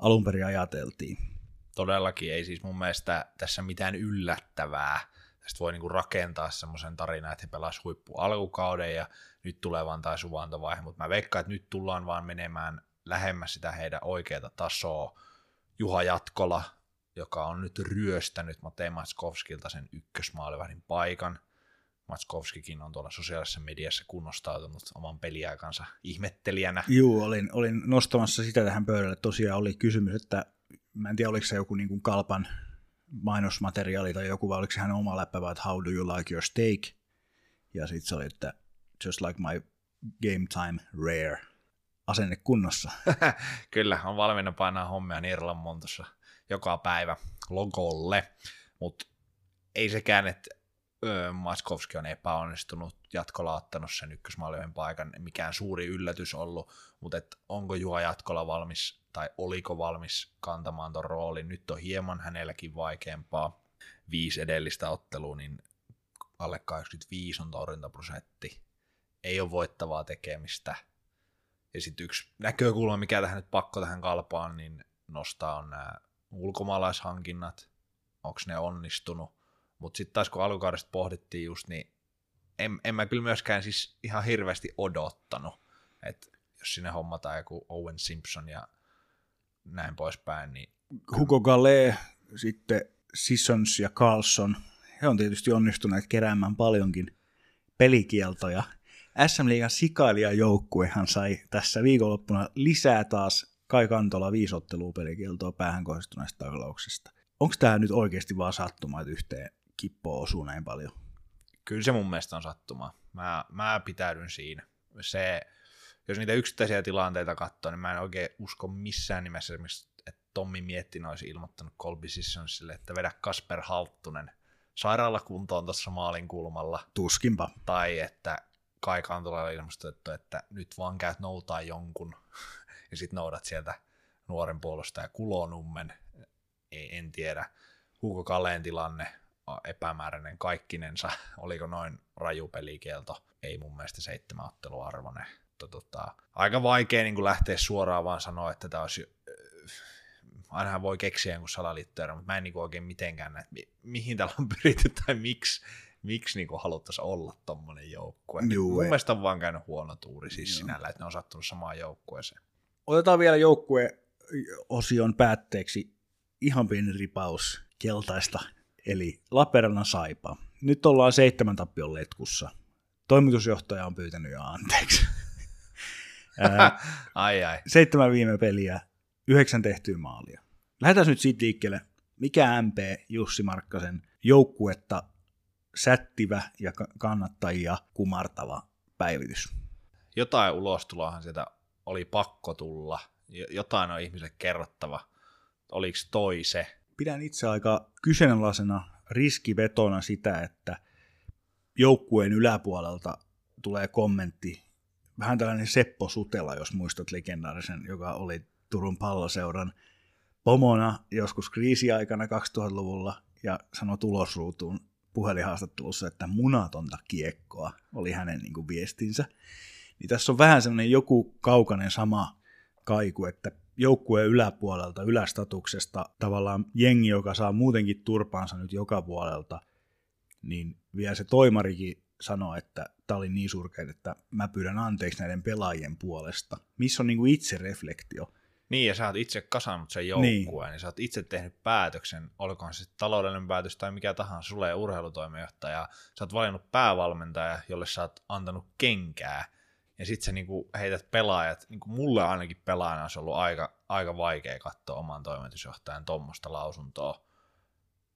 alun perin ajateltiin. Todellakin ei siis mun mielestä tässä mitään yllättävää. Tästä voi niinku rakentaa semmoisen tarinan, että he pelasivat huippu alkukauden ja nyt tulee vaan tai suvantovaihe, mutta mä veikkaan, että nyt tullaan vaan menemään lähemmäs sitä heidän oikeata tasoa. Juha Jatkola joka on nyt ryöstänyt Matei Matskovskilta sen ykkösmaalivahdin paikan. Matskovskikin on tuolla sosiaalisessa mediassa kunnostautunut oman peliaikansa ihmettelijänä. Joo, olin, olin nostamassa sitä tähän pöydälle. Tosiaan oli kysymys, että mä en tiedä oliko se joku niin kuin kalpan mainosmateriaali tai joku, vai oliko se hän oma läppä, että how do you like your steak? Ja sitten se oli, että just like my game time rare asenne kunnossa. Kyllä, on valmiina painaa hommia Nirlan montossa joka päivä logolle, mutta ei sekään, että Maskovski on epäonnistunut, jatkolla ottanut sen ykkösmaalioiden paikan, mikään suuri yllätys ollut, mutta et onko Juha jatkolla valmis tai oliko valmis kantamaan ton roolin, nyt on hieman hänelläkin vaikeampaa, viisi edellistä ottelua, niin alle 85 on torjuntaprosentti, ei ole voittavaa tekemistä, ja sitten yksi näkökulma, mikä tähän nyt pakko tähän kalpaan, niin nostaa on nämä ulkomaalaishankinnat, onko ne onnistunut, mutta sitten taas kun alkukaudesta pohdittiin just, niin en, en mä kyllä myöskään siis ihan hirveästi odottanut, että jos sinne hommataan joku Owen Simpson ja näin poispäin, niin... Hugo Gallet, sitten Sissons ja Carlson, he on tietysti onnistuneet keräämään paljonkin pelikieltoja. SM Liigan sikailijajoukkuehan sai tässä viikonloppuna lisää taas Kai Kantola viisottelua pelikieltoa päähän kohdistuneesta taklauksesta. Onko tämä nyt oikeasti vaan sattuma, että yhteen kippoon osuu näin paljon? Kyllä se mun mielestä on sattuma. Mä, mä pitäydyn siinä. Se, jos niitä yksittäisiä tilanteita katsoo, niin mä en oikein usko missään nimessä esimerkiksi, että Tommi Miettinen olisi ilmoittanut Colby Sissonsille, että vedä Kasper Halttunen sairaalakuntoon tuossa maalin kulmalla. Tuskinpa. Tai että Kai Kantola oli ilmoitettu, että nyt vaan käyt noutaa jonkun ja sitten noudat sieltä nuoren puolustaja Kulonummen, ei, en tiedä, Hugo Kaleen tilanne, epämääräinen kaikkinensa, oliko noin raju pelikielto, ei mun mielestä seitsemän otteluarvoinen. Tota, aika vaikea niin lähteä suoraan vaan sanoa, että tämä olisi ainahan voi keksiä jonkun salaliittoja, mutta mä en niin oikein mitenkään näe, mi- mihin täällä on pyritty tai miksi, miksi niin haluttaisiin olla tuommoinen joukkue. Juu, Mun ei. mielestä on vaan käynyt huono tuuri siis Joo. sinällä, että ne on sattunut samaan joukkueeseen. Otetaan vielä joukkue-osion päätteeksi ihan pieni ripaus keltaista, eli Lappeenrannan Saipa. Nyt ollaan seitsemän tappion letkussa. Toimitusjohtaja on pyytänyt jo anteeksi. Ää, Ai ai. seitsemän viime peliä, yhdeksän tehtyä maalia. Lähdetään nyt siitä liikkeelle. Mikä MP Jussi Markkasen joukkuetta sättivä ja ka- kannattajia kumartava päivitys? Jotain ulostuloahan sieltä oli pakko tulla. Jo- Jotain on ihmiselle kerrottava. Oliko toi se? Pidän itse aika kyseenalaisena riskivetona sitä, että joukkueen yläpuolelta tulee kommentti, vähän tällainen Seppo Sutela, jos muistat legendaarisen, joka oli Turun palloseuran pomona joskus kriisiaikana 2000-luvulla ja sanoi tulosruutuun puhelinhaastattelussa, että munatonta kiekkoa oli hänen niin kuin, viestinsä. Niin tässä on vähän semmoinen joku kaukainen sama kaiku, että joukkueen yläpuolelta, ylästatuksesta tavallaan jengi, joka saa muutenkin turpaansa nyt joka puolelta, niin vielä se toimarikin sanoo, että tämä oli niin surkein, että mä pyydän anteeksi näiden pelaajien puolesta. Missä on niin kuin itse reflektio? Niin, ja sä oot itse kasannut sen joukkueen, niin. niin sä oot itse tehnyt päätöksen, olkoon se taloudellinen päätös tai mikä tahansa, sulle ei urheilutoimijohtaja, sä oot valinnut päävalmentaja, jolle sä oot antanut kenkää, ja sit sä niinku heität pelaajat, niinku mulle ainakin pelaajana olisi ollut aika, aika vaikea katsoa oman toimitusjohtajan tuommoista lausuntoa.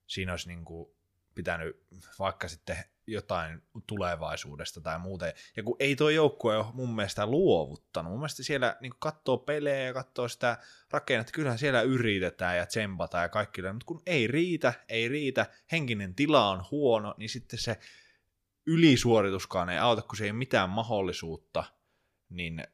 Siinä olisi niinku pitänyt vaikka sitten jotain tulevaisuudesta tai muuten. Ja kun ei tuo joukkue ole mun mielestä luovuttanut. Mun mielestä siellä niin katsoo pelejä ja katsoo sitä rakennetta, kyllähän siellä yritetään ja tsempataan ja kaikki, mutta kun ei riitä, ei riitä, henkinen tila on huono, niin sitten se ylisuorituskaan ei auta, kun se ei ole mitään mahdollisuutta, niin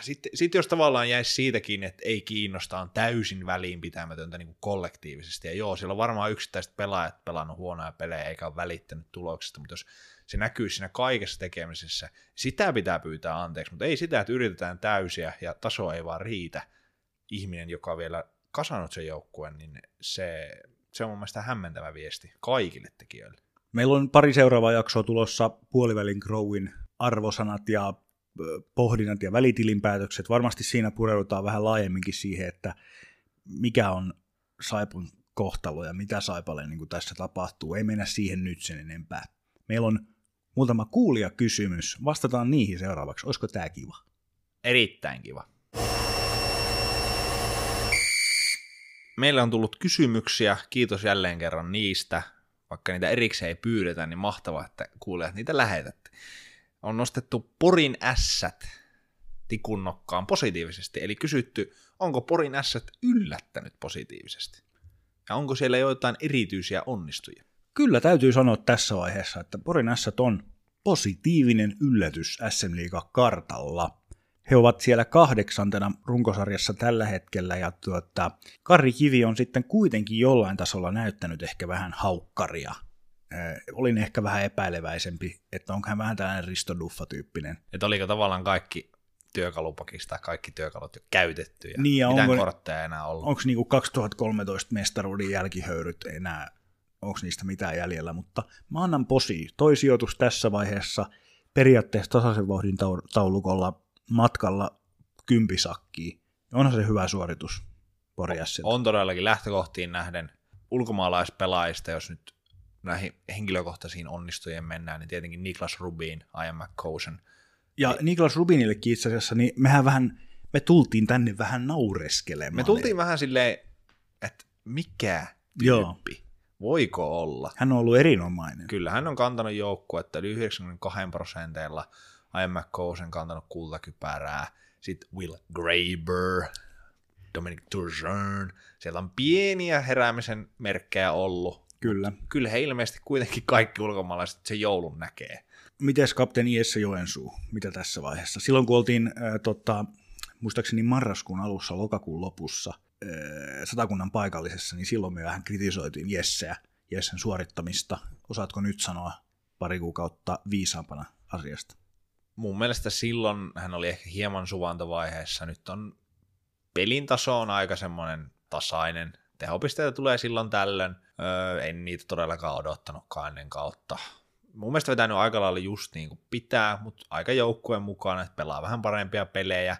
sitten sit jos tavallaan jäisi siitäkin, että ei kiinnosta, on täysin väliinpitämätöntä niin kuin kollektiivisesti, ja joo, siellä on varmaan yksittäiset pelaajat pelannut huonoja pelejä, eikä ole välittänyt tuloksesta, mutta jos se näkyy siinä kaikessa tekemisessä, sitä pitää pyytää anteeksi, mutta ei sitä, että yritetään täysiä, ja taso ei vaan riitä. Ihminen, joka on vielä kasannut sen joukkueen, niin se, se on mun mielestä hämmentävä viesti kaikille tekijöille. Meillä on pari seuraavaa jaksoa tulossa puolivälin Growin arvosanat ja pohdinnat ja välitilinpäätökset. Varmasti siinä pureudutaan vähän laajemminkin siihen, että mikä on Saipun kohtalo ja mitä Saipalle niin kuin tässä tapahtuu. Ei mennä siihen nyt sen enempää. Meillä on muutama kuulija kysymys. Vastataan niihin seuraavaksi. Olisiko tämä kiva? Erittäin kiva. Meillä on tullut kysymyksiä, kiitos jälleen kerran niistä. Vaikka niitä erikseen ei pyydetä, niin mahtavaa, että kuulijat niitä lähetätte. On nostettu Porin ässät tikunnokkaan positiivisesti, eli kysytty, onko Porin ässät yllättänyt positiivisesti? Ja onko siellä joitain erityisiä onnistuja? Kyllä täytyy sanoa tässä vaiheessa, että Porin Ässät on positiivinen yllätys SM Liiga kartalla. He ovat siellä kahdeksantena runkosarjassa tällä hetkellä ja tuota, Karri Kivi on sitten kuitenkin jollain tasolla näyttänyt ehkä vähän haukkaria. Äh, olin ehkä vähän epäileväisempi, että onko hän vähän tällainen Risto Duffa-tyyppinen. Että oliko tavallaan kaikki työkalupakista, kaikki työkalut jo käytetty ja Niin, ja mitään onko- kortteja enää ollut. Onko niinku 2013 mestaruuden jälkihöyryt enää, onko niistä mitään jäljellä, mutta mä annan posi. Toi sijoitus tässä vaiheessa periaatteessa tasaisen vauhdin tau- taulukolla matkalla kympisakkiin. Onhan se hyvä suoritus Porjassilta. On todellakin lähtökohtiin nähden ulkomaalaispelaajista, jos nyt näihin henkilökohtaisiin onnistujien mennään, niin tietenkin Niklas Rubin, Ian McCosen. Ja Niklas Rubinillekin itse asiassa, niin mehän vähän, me tultiin tänne vähän naureskelemaan. Me tultiin vähän silleen, että mikä Joo. tyyppi, voiko olla? Hän on ollut erinomainen. Kyllä, hän on kantanut joukkuetta yli 92 prosenteilla, Ian McCosen kantanut kultakypärää, sitten Will Graber, Dominic Turgeon, sieltä on pieniä heräämisen merkkejä ollut. Kyllä. Kyllä he ilmeisesti kuitenkin kaikki ulkomaalaiset sen joulun näkee. Mites kapteeni Jesse Joensuu, mitä tässä vaiheessa? Silloin kun oltiin, äh, tota, muistaakseni marraskuun alussa, lokakuun lopussa, äh, satakunnan paikallisessa, niin silloin me vähän kritisoitiin Jesseä, Jessen suorittamista. Osaatko nyt sanoa pari kuukautta viisaampana asiasta? Mun mielestä silloin hän oli ehkä hieman suvantovaiheessa. Nyt on pelin taso on aika semmoinen tasainen. Tehopisteitä tulee silloin tällöin. Öö, en niitä todellakaan odottanutkaan ennen kautta. mun mielestä vetänyt aika lailla just niin kuin pitää, mutta aika joukkueen mukaan, että pelaa vähän parempia pelejä,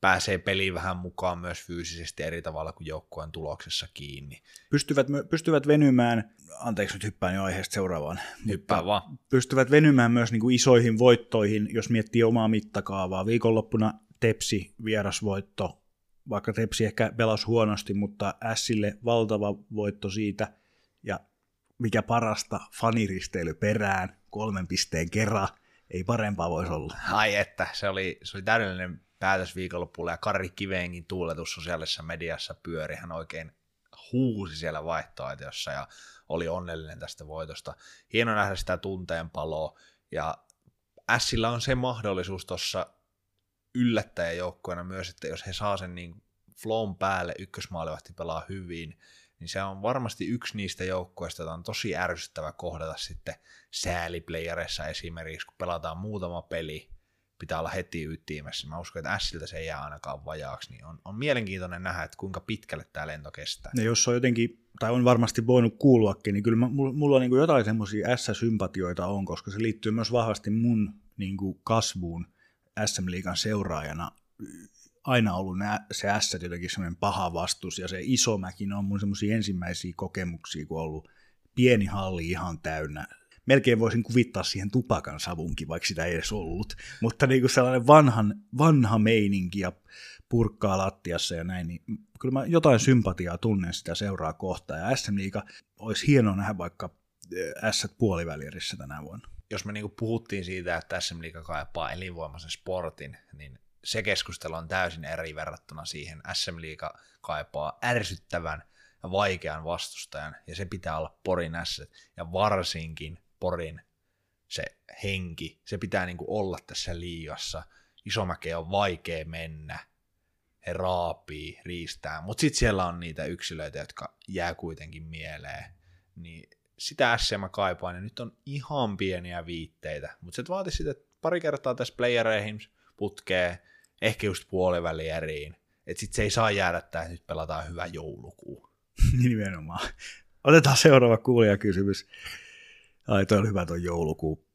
pääsee peliin vähän mukaan myös fyysisesti eri tavalla kuin joukkueen tuloksessa kiinni. Pystyvät, pystyvät venymään, anteeksi nyt hyppään jo aiheesta seuraavaan, Hyppää vaan. pystyvät venymään myös niin kuin isoihin voittoihin, jos miettii omaa mittakaavaa. Viikonloppuna Tepsi vierasvoitto, vaikka Tepsi ehkä pelasi huonosti, mutta Sille valtava voitto siitä, ja mikä parasta, faniristeily perään, kolmen pisteen kerran, ei parempaa voisi olla. Ai että, se oli, se oli täydellinen päätös viikonloppuun ja Kari Kiveenkin tuuletus sosiaalisessa mediassa pyöri. Hän oikein huusi siellä vaihtoehtoissa ja oli onnellinen tästä voitosta. Hieno nähdä sitä tunteen paloa ja Sillä on se mahdollisuus tuossa yllättäjäjoukkoina myös, että jos he saa sen niin flown päälle, ykkösmaalivahti pelaa hyvin, niin se on varmasti yksi niistä joukkoista, jota on tosi ärsyttävä kohdata sitten sääliplayereissa esimerkiksi, kun pelataan muutama peli, pitää olla heti ytimessä. Mä uskon, että Siltä se ei jää ainakaan vajaaksi, niin on, on mielenkiintoinen nähdä, että kuinka pitkälle tämä lento kestää. Ja jos on jotenkin, tai on varmasti voinut kuuluakin, niin kyllä mä, mulla on niin jotain semmoisia S-sympatioita on, koska se liittyy myös vahvasti mun niin kuin kasvuun SM-liigan seuraajana aina ollut nää, se S jotenkin semmoinen paha vastus, ja se Isomäkin on mun semmoisia ensimmäisiä kokemuksia, kun on ollut pieni halli ihan täynnä. Melkein voisin kuvittaa siihen tupakan savunkin, vaikka sitä ei edes ollut. Mutta niin kuin sellainen vanhan, vanha meininki ja purkkaa lattiassa ja näin, niin kyllä mä jotain sympatiaa tunnen sitä seuraa kohtaa. Ja SM Liiga olisi hienoa nähdä vaikka eh, S puolivälierissä tänä vuonna. Jos me niin puhuttiin siitä, että SM Liiga kaipaa elinvoimaisen sportin, niin se keskustelu on täysin eri verrattuna siihen. SM Liiga kaipaa ärsyttävän ja vaikean vastustajan, ja se pitää olla Porin S, ja varsinkin Porin se henki, se pitää niin kuin olla tässä liigassa. Isomäkeen on vaikea mennä, he raapii, riistää, mutta sitten siellä on niitä yksilöitä, jotka jää kuitenkin mieleen, niin sitä SM kaipaan, ja nyt on ihan pieniä viitteitä, mutta se vaatii sitten pari kertaa tässä playereihin putkee, ehkä just puolivälieriin. Että sitten se ei saa jäädä, että nyt pelataan hyvä joulukuu. Nimenomaan. Otetaan seuraava kuulijakysymys. Ai, toi on hyvä tuo joulukuu.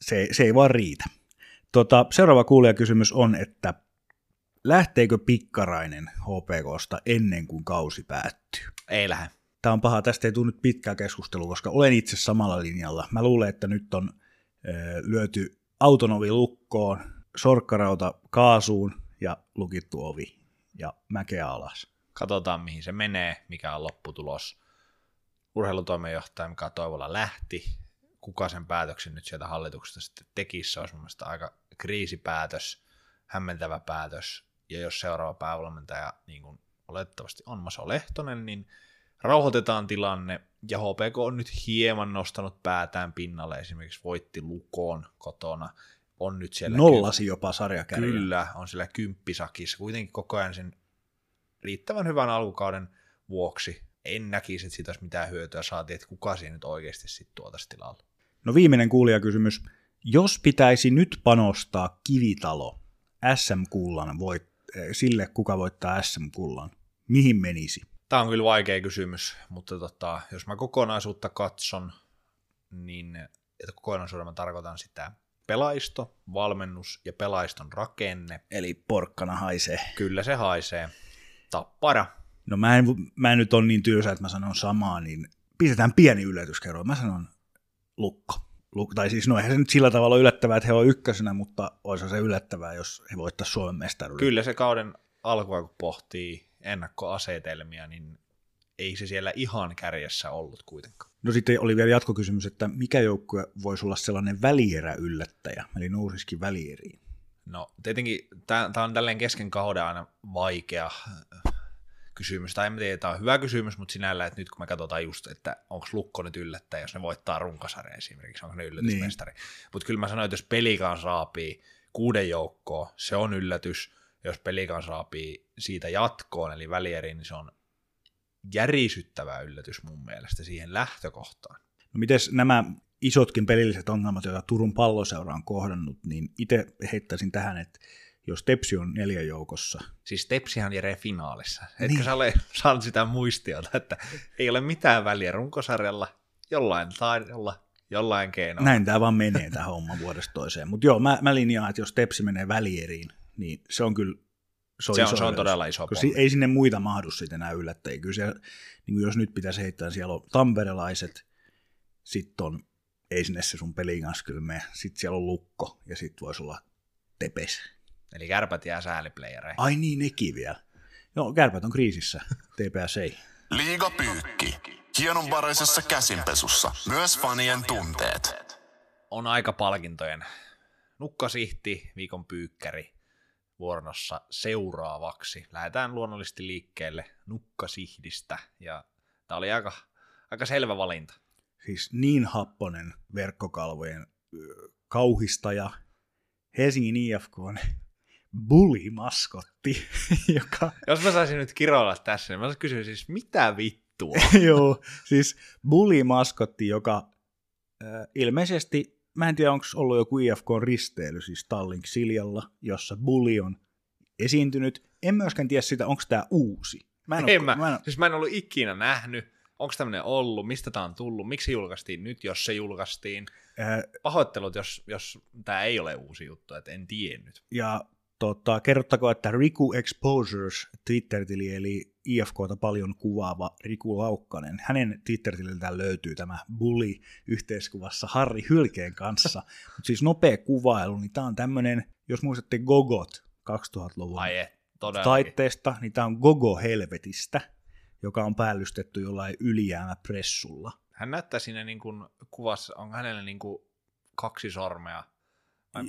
Se, se ei vaan riitä. Tota, seuraava kuulijakysymys on, että lähteekö Pikkarainen HPKsta ennen kuin kausi päättyy? Ei lähde. Tämä on paha, tästä ei tule nyt pitkää keskustelua, koska olen itse samalla linjalla. Mä luulen, että nyt on ö, lyöty autonovi lukkoon, sorkkarauta kaasuun ja lukittu ovi ja mäkeä alas. Katsotaan, mihin se menee, mikä on lopputulos. Urheilutoimenjohtaja mikä Toivola lähti. Kuka sen päätöksen nyt sieltä hallituksesta sitten teki, se olisi mielestäni aika kriisipäätös, hämmentävä päätös. Ja jos seuraava päävalmentaja, niin kuin olettavasti on Maso Lehtonen, niin rauhoitetaan tilanne, ja HPK on nyt hieman nostanut päätään pinnalle, esimerkiksi voitti Lukoon kotona, on nyt siellä... Nollasi jopa sarjakärjä. Kyllä, on siellä kymppisakissa. Kuitenkin koko ajan sen riittävän hyvän alkukauden vuoksi en näkisi, että siitä olisi mitään hyötyä saatiin, että kuka siinä nyt oikeasti sitten tuotaisi tilalla. No viimeinen kuulijakysymys. Jos pitäisi nyt panostaa kivitalo SM-kullan voit, eh, sille, kuka voittaa SM-kullan, mihin menisi? Tämä on kyllä vaikea kysymys, mutta tota, jos mä kokonaisuutta katson, niin että kokonaisuuden mä tarkoitan sitä pelaisto, valmennus ja pelaiston rakenne. Eli porkkana haisee. Kyllä se haisee. Tappara. No mä en, mä en nyt ole niin tylsä, että mä sanon samaa, niin pistetään pieni yllätyskerro. Mä sanon lukko. Luk, tai siis no eihän se nyt sillä tavalla yllättävää, että he on ykkösenä, mutta olisi se yllättävää, jos he voittaisivat Suomen mestaruuden. Kyllä se kauden alkua, kun pohtii ennakkoasetelmia, niin ei se siellä ihan kärjessä ollut kuitenkaan. No sitten oli vielä jatkokysymys, että mikä joukkue voisi olla sellainen välierä yllättäjä, eli nousisikin välieriin? No tietenkin tämä on tälleen kesken kauden aina vaikea äh, kysymys, tai en tiedä, tämä on hyvä kysymys, mutta sinällä, että nyt kun me katsotaan just, että onko Lukko nyt yllättäjä, jos ne voittaa runkosarja esimerkiksi, onko ne yllätysmestari. Niin. Mutta kyllä mä sanoin, että jos pelikaan saapii kuuden joukkoon, se on yllätys, jos pelikaan saapii siitä jatkoon, eli välieriin, niin se on järisyttävä yllätys mun mielestä siihen lähtökohtaan. No mites nämä isotkin pelilliset ongelmat, joita Turun palloseura on kohdannut, niin itse heittäisin tähän, että jos Tepsi on neljä joukossa. Siis Tepsihan jää finaalissa. Etkö niin. sä ole saanut sitä muistiota, että ei ole mitään väliä runkosarjalla, jollain taidolla jollain keinoin. Näin tämä vaan menee tämä homma vuodesta toiseen. Mutta joo, mä, mä linjaan, että jos Tepsi menee välieriin, niin se on kyllä se on, se on, se on todella iso pommi. Ei sinne muita mahdu sitten enää yllättäjiä. Kyllä siellä, niin kuin jos nyt pitäisi heittää, siellä on tamperelaiset, sitten on, ei sinne se sun pelin kanssa kyllä mene. Sitten siellä on lukko ja sitten voisi olla tepes. Eli kärpät jää sääliplayereihin. Ai niin, nekin vielä. Joo, kärpät on kriisissä, TPS ei. Liiga pyykki. Hienonvaraisessa käsinpesussa. Myös fanien tunteet. On aika palkintojen. Nukkasihti, viikon pyykkäri vuoronossa seuraavaksi. Lähdetään luonnollisesti liikkeelle nukkasihdistä. Ja tämä oli aika, aika selvä valinta. Siis niin happonen verkkokalvojen kauhistaja Helsingin IFK on bully-maskotti, joka... Jos mä saisin nyt kiroilla tässä, niin mä kysyisin siis, mitä vittua? Joo, siis bully-maskotti, joka äh, ilmeisesti, mä en tiedä onko ollut joku IFK-risteily siis Tallink Siljalla, jossa bully on esiintynyt. En myöskään tiedä sitä, onko tämä uusi. Mä en, en, ole, mä, mä en, siis mä en ollut ikinä nähnyt, onko tämmöinen ollut, mistä tämä on tullut, miksi julkaistiin nyt, jos se julkaistiin. Äh, Pahoittelut, jos, jos tämä ei ole uusi juttu, että en tiennyt. Ja Tota, kerrottako, että Riku Exposures Twitter-tili, eli IFKta paljon kuvaava Riku Laukkanen, hänen Twitter-tililtään löytyy tämä bully yhteiskuvassa Harri Hylkeen kanssa. Mutta siis nopea kuvailu, niin tämä on tämmöinen, jos muistatte Gogot 2000-luvun Ai et, taitteesta, niin tämä on Gogo Helvetistä, joka on päällystetty jollain ylijäämäpressulla. Hän näyttää siinä niin kuin kuvassa, on hänellä niin kuin kaksi sormea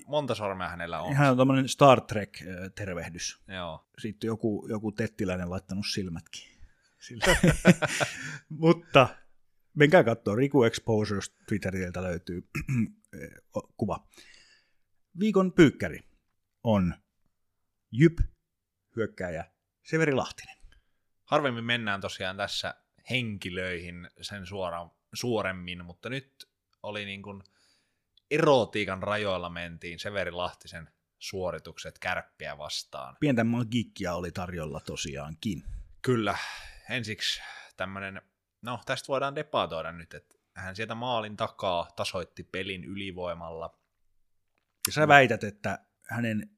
Monta sormea hänellä on? Hän on tämmöinen Star Trek-tervehdys. Joo. Sitten joku, joku tettiläinen laittanut silmätkin. Mutta menkää katsoa, Riku Exposures Twitteriltä löytyy kuva. Viikon pyykkäri on Jyp, hyökkääjä Severi Lahtinen. Harvemmin mennään tosiaan tässä henkilöihin sen suoraan, suoremmin, mutta nyt oli niin kuin – erotiikan rajoilla mentiin Severi Lahtisen suoritukset kärppiä vastaan. Pientä magiikkia oli tarjolla tosiaankin. Kyllä. Ensiksi tämmöinen, no tästä voidaan debatoida nyt, että hän sieltä maalin takaa tasoitti pelin ylivoimalla. Ja sä väität, että hänen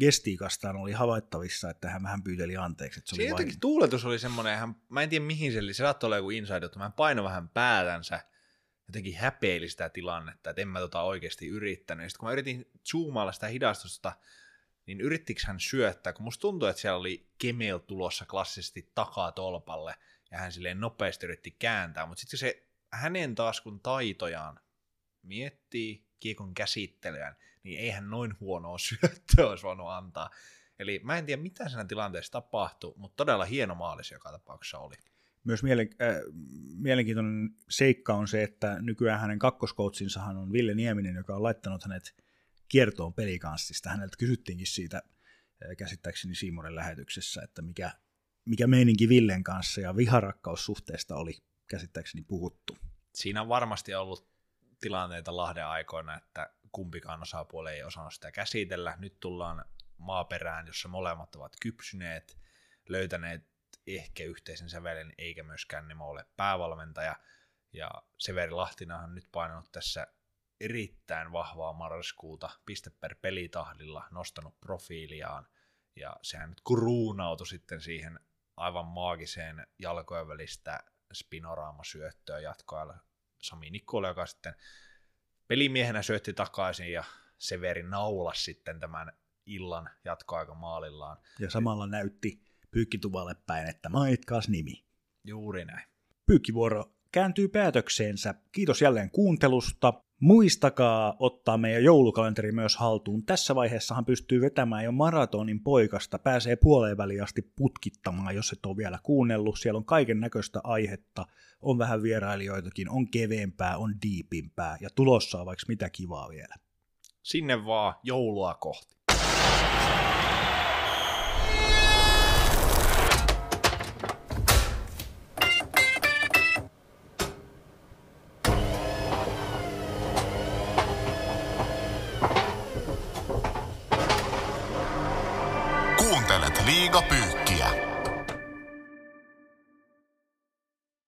gestiikastaan oli havaittavissa, että hän vähän pyyteli anteeksi. Että se, oli jotenkin vain... tuuletus oli semmoinen, hän, mä en tiedä mihin se oli, se saattoi olla joku inside, että hän painoi vähän päätänsä, jotenkin häpeili sitä tilannetta, että en mä tota oikeasti yrittänyt. Sitten kun mä yritin zoomailla sitä hidastusta, niin yrittikö hän syöttää, kun musta tuntui, että siellä oli Kemel tulossa klassisesti takaa tolpalle, ja hän silleen nopeasti yritti kääntää, mutta sitten se hänen taas kun taitojaan miettii kiekon käsittelyään, niin eihän noin huonoa syöttöä olisi voinut antaa. Eli mä en tiedä, mitä siinä tilanteessa tapahtui, mutta todella hieno maalis joka tapauksessa oli. Myös mielen, äh, mielenkiintoinen seikka on se, että nykyään hänen kakkoskoutsinsahan on Ville Nieminen, joka on laittanut hänet kiertoon pelikanssista. Häneltä kysyttiinkin siitä äh, käsittääkseni Siimonen lähetyksessä, että mikä, mikä meininki Villen kanssa ja viharakkaussuhteesta oli käsittääkseni puhuttu. Siinä on varmasti ollut tilanteita Lahden aikoina, että kumpikaan osapuoli ei osannut sitä käsitellä. Nyt tullaan maaperään, jossa molemmat ovat kypsyneet, löytäneet ehkä yhteisen sävelen, eikä myöskään Nemo ole päävalmentaja. Ja Severi Lahtinahan on nyt painanut tässä erittäin vahvaa marraskuuta piste per pelitahdilla, nostanut profiiliaan, ja sehän nyt kruunautui sitten siihen aivan maagiseen jalkojen välistä spinoraamasyöttöä jatkoajalla Sami Nikkola, joka sitten pelimiehenä syötti takaisin, ja Severi naulas sitten tämän illan jatkoaikamaalillaan. Ja samalla näytti pyykkituvalle päin, että maitkaas nimi. Juuri näin. Pyykkivuoro kääntyy päätökseensä. Kiitos jälleen kuuntelusta. Muistakaa ottaa meidän joulukalenteri myös haltuun. Tässä vaiheessahan pystyy vetämään jo maratonin poikasta. Pääsee puoleen väliin asti putkittamaan, jos et ole vielä kuunnellut. Siellä on kaiken näköistä aihetta. On vähän vierailijoitakin, on keveempää, on diipimpää ja tulossa on vaikka mitä kivaa vielä. Sinne vaan joulua kohti.